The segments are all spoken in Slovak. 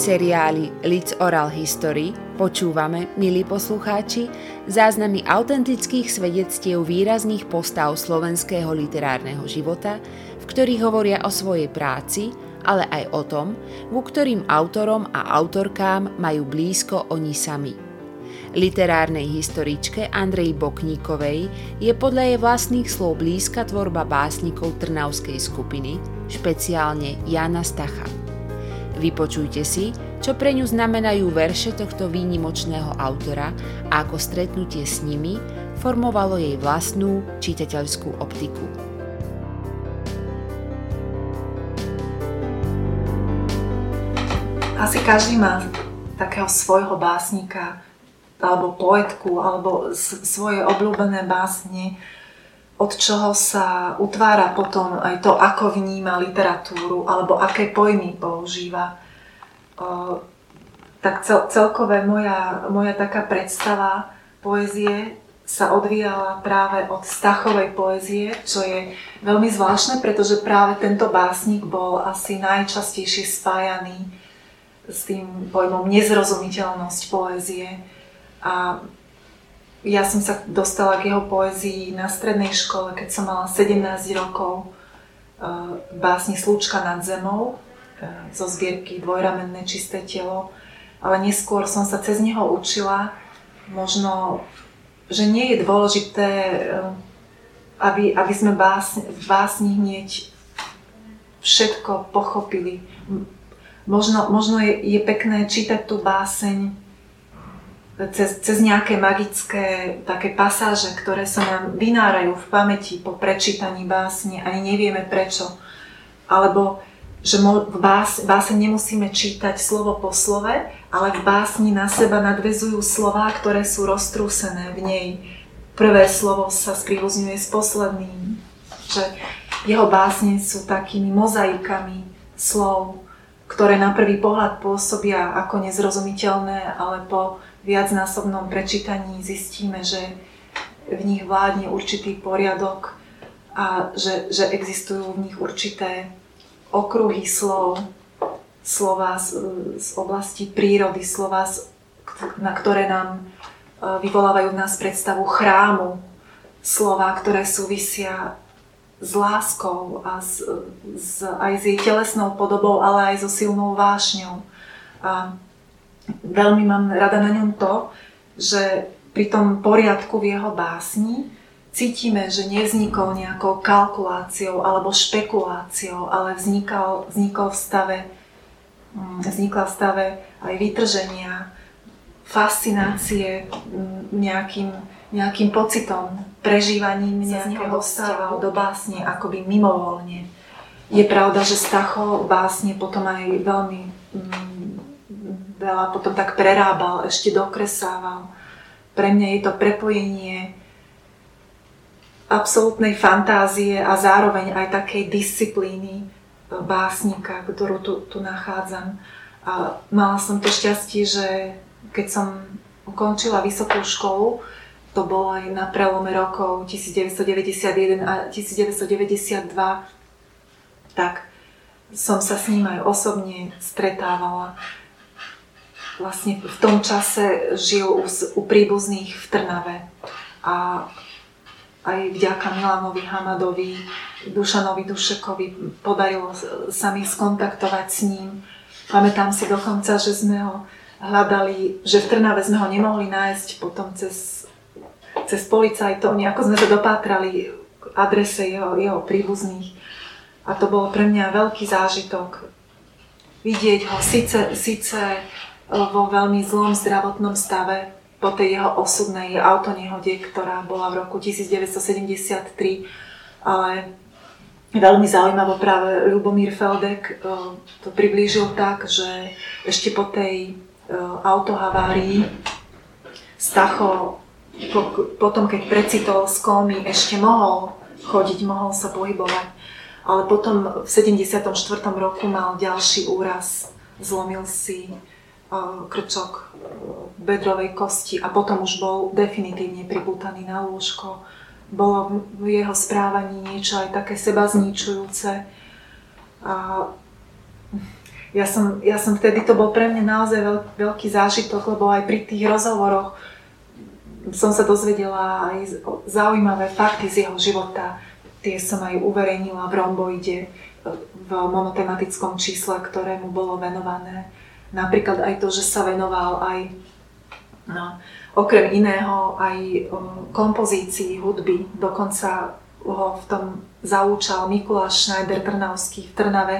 seriáli Lids Oral History počúvame, milí poslucháči, záznamy autentických svedectiev výrazných postav slovenského literárneho života, v ktorých hovoria o svojej práci, ale aj o tom, ku ktorým autorom a autorkám majú blízko oni sami. Literárnej historičke Andrej Bokníkovej je podľa jej vlastných slov blízka tvorba básnikov Trnavskej skupiny, špeciálne Jana Stacha. Vypočujte si, čo pre ňu znamenajú verše tohto výnimočného autora a ako stretnutie s nimi formovalo jej vlastnú čitateľskú optiku. Asi každý má takého svojho básnika, alebo poetku, alebo svoje obľúbené básne, od čoho sa utvára potom aj to, ako vníma literatúru alebo aké pojmy používa. Tak cel, celkové moja, moja taká predstava poezie sa odvíjala práve od Stachovej poezie, čo je veľmi zvláštne, pretože práve tento básnik bol asi najčastejšie spájaný s tým pojmom nezrozumiteľnosť poézie. A ja som sa dostala k jeho poezii na strednej škole, keď som mala 17 rokov eh, básni Slúčka nad zemou eh, zo zbierky Dvojramenné čisté telo. Ale neskôr som sa cez neho učila, možno, že nie je dôležité, eh, aby, aby sme básni, básni hneď všetko pochopili. Možno, možno je, je pekné čítať tú báseň cez, cez nejaké magické také pasáže, ktoré sa nám vynárajú v pamäti po prečítaní básne, ani nevieme prečo. Alebo že v bás, nemusíme čítať slovo po slove, ale v básni na seba nadvezujú slova, ktoré sú roztrúsené v nej. Prvé slovo sa sprívozňuje s posledným. Že jeho básne sú takými mozaikami slov, ktoré na prvý pohľad pôsobia ako nezrozumiteľné, ale po viacnásobnom prečítaní zistíme, že v nich vládne určitý poriadok a že, že existujú v nich určité okruhy slov, slova z, z oblasti prírody, slova, z, na ktoré nám e, vyvolávajú v nás predstavu chrámu, slova, ktoré súvisia s láskou a s, s, aj s jej telesnou podobou, ale aj so silnou vášňou. A veľmi mám rada na ňom to, že pri tom poriadku v jeho básni cítime, že nevznikol nejakou kalkuláciou alebo špekuláciou, ale vznikal, vznikol v stave, mm, vznikla v stave aj vytrženia, fascinácie mm, nejakým, nejakým pocitom, prežívaním nejakého vzťahu do básne akoby mimovolne. Je pravda, že Stacho básne potom aj veľmi mm, veľa potom tak prerábal, ešte dokresával. Pre mňa je to prepojenie absolútnej fantázie a zároveň aj takej disciplíny e, básnika, ktorú tu, tu nachádzam. A mala som to šťastie, že keď som ukončila vysokú školu, to bolo aj na prelome rokov 1991 a 1992, tak som sa s ním aj osobne stretávala vlastne v tom čase žil u, u príbuzných v Trnave. A aj vďaka Milanovi Hamadovi, Dušanovi Dušekovi podarilo sa mi skontaktovať s ním. Pamätám si dokonca, že sme ho hľadali, že v Trnave sme ho nemohli nájsť potom cez, cez policajtov, nejako sme sa dopátrali k adrese jeho, jeho príbuzných. A to bolo pre mňa veľký zážitok vidieť ho síce, síce vo veľmi zlom zdravotnom stave po tej jeho osudnej autonehode, ktorá bola v roku 1973, ale veľmi zaujímavo práve Lubomír Feldek eh, to priblížil tak, že ešte po tej eh, autohavárii Stacho potom, keď precitol z kómy, ešte mohol chodiť, mohol sa pohybovať. Ale potom v 74. roku mal ďalší úraz, zlomil si krčok bedrovej kosti a potom už bol definitívne pripútaný na lôžko. Bolo v jeho správaní niečo aj také seba zničujúce. A ja som, ja som vtedy, to bol pre mňa naozaj veľ, veľký zážitok, lebo aj pri tých rozhovoroch som sa dozvedela aj zaujímavé fakty z jeho života. Tie som aj uverejnila v Romboide v monotematickom čísle, ktorému bolo venované. Napríklad aj to, že sa venoval aj no, okrem iného aj kompozícii hudby. Dokonca ho v tom zaúčal Mikuláš Schneider Trnavský v Trnave,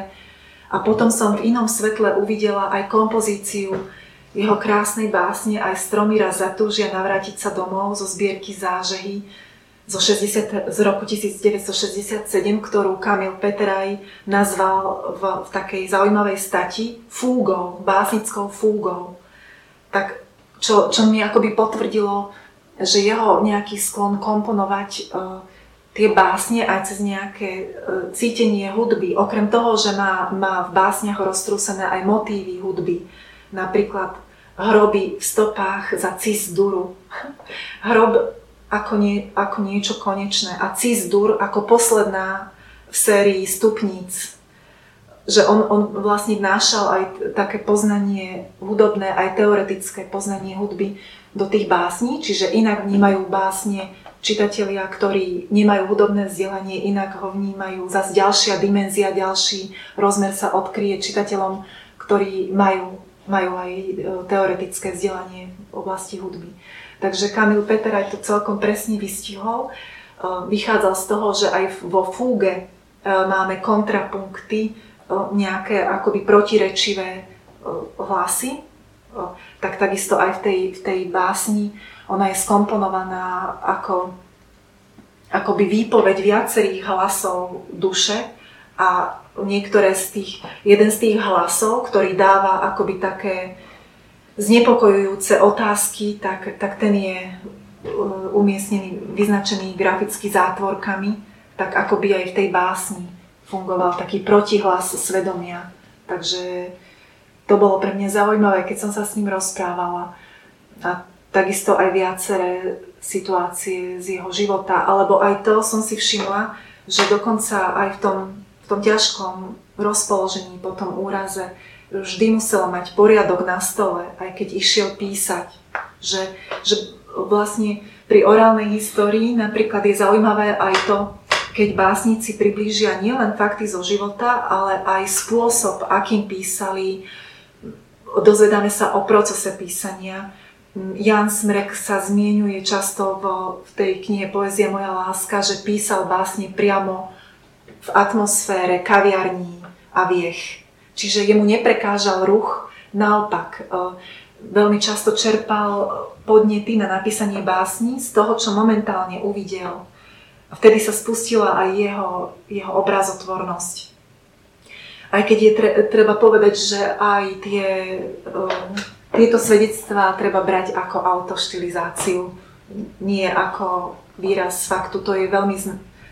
a potom som v inom svetle uvidela aj kompozíciu jeho krásnej básne aj Stromíra zatúžia navrátiť sa domov zo zbierky zážehy zo 60, z roku 1967, ktorú Kamil Peteraj nazval v, v takej zaujímavej stati fúgou, básnickou fúgou. Tak čo, čo mi akoby potvrdilo, že jeho nejaký sklon komponovať uh, tie básne aj cez nejaké e, cítenie hudby. Okrem toho, že má, má v básniach roztrúsené aj motívy hudby. Napríklad hroby v stopách za cis duru. Hrob ako, nie, ako niečo konečné a cis dur ako posledná v sérii stupníc. Že on, on vlastne vnášal aj také poznanie hudobné, aj teoretické poznanie hudby do tých básní, čiže inak vnímajú básne čitatelia, ktorí nemajú hudobné vzdelanie, inak ho vnímajú. Zas ďalšia dimenzia, ďalší rozmer sa odkryje čitateľom, ktorí majú, majú aj e, teoretické vzdelanie v oblasti hudby. Takže Kamil Peter aj to celkom presne vystihol. E, vychádzal z toho, že aj vo fúge e, máme kontrapunkty, nejaké akoby protirečivé hlasy, tak takisto aj v tej, v tej básni ona je skomponovaná ako akoby výpoveď viacerých hlasov duše a niektoré z tých, jeden z tých hlasov, ktorý dáva akoby také znepokojujúce otázky, tak, tak ten je uh, umiestnený, vyznačený graficky zátvorkami, tak akoby aj v tej básni fungoval taký protihlas svedomia. Takže to bolo pre mňa zaujímavé, keď som sa s ním rozprávala. A takisto aj viaceré situácie z jeho života, alebo aj to som si všimla, že dokonca aj v tom, v tom ťažkom rozpoložení po tom úraze vždy musel mať poriadok na stole, aj keď išiel písať. Že, že vlastne pri orálnej histórii napríklad je zaujímavé aj to, keď básnici priblížia nielen fakty zo života, ale aj spôsob, akým písali, dozvedáme sa o procese písania, Jan Smrek sa zmienuje často vo, v tej knihe Poezie moja láska, že písal básne priamo v atmosfére kaviarní a viech. Čiže jemu neprekážal ruch, naopak e, veľmi často čerpal podnety na napísanie básni z toho, čo momentálne uvidel. Vtedy sa spustila aj jeho, jeho obrazotvornosť. Aj keď je treba povedať, že aj tie e, tieto svedectvá treba brať ako autoštilizáciu, nie ako výraz faktu. To je veľmi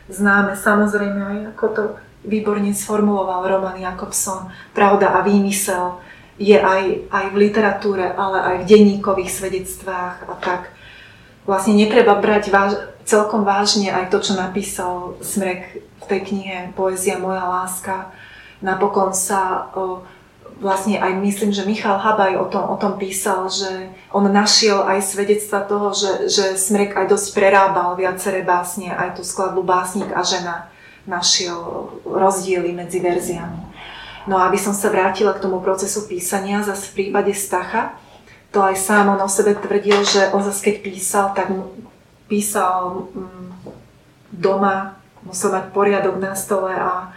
známe, samozrejme aj ako to výborne sformuloval Roman Jakobson. Pravda a výmysel je aj, aj v literatúre, ale aj v denníkových svedectvách a tak. Vlastne netreba brať váž, celkom vážne aj to, čo napísal Smrek v tej knihe Poézia moja láska. Napokon sa o, vlastne aj myslím, že Michal Habaj o tom, o tom písal, že on našiel aj svedectva toho, že, že Smrek aj dosť prerábal viaceré básne, aj tú skladbu Básnik a žena našiel rozdiely medzi verziami. No a aby som sa vrátila k tomu procesu písania, zase v prípade Stacha, to aj sám on o sebe tvrdil, že on zase keď písal, tak písal mm, doma, musel mať poriadok na stole a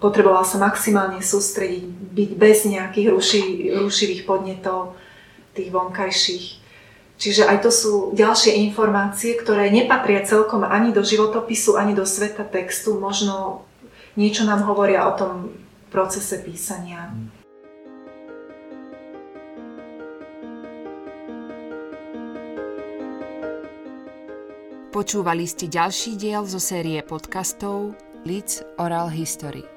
potrebovala sa maximálne sústrediť, byť bez nejakých ruši, rušivých podnetov, tých vonkajších. Čiže aj to sú ďalšie informácie, ktoré nepatria celkom ani do životopisu, ani do sveta textu. Možno niečo nám hovoria o tom procese písania. Počúvali ste ďalší diel zo série podcastov Leeds Oral History.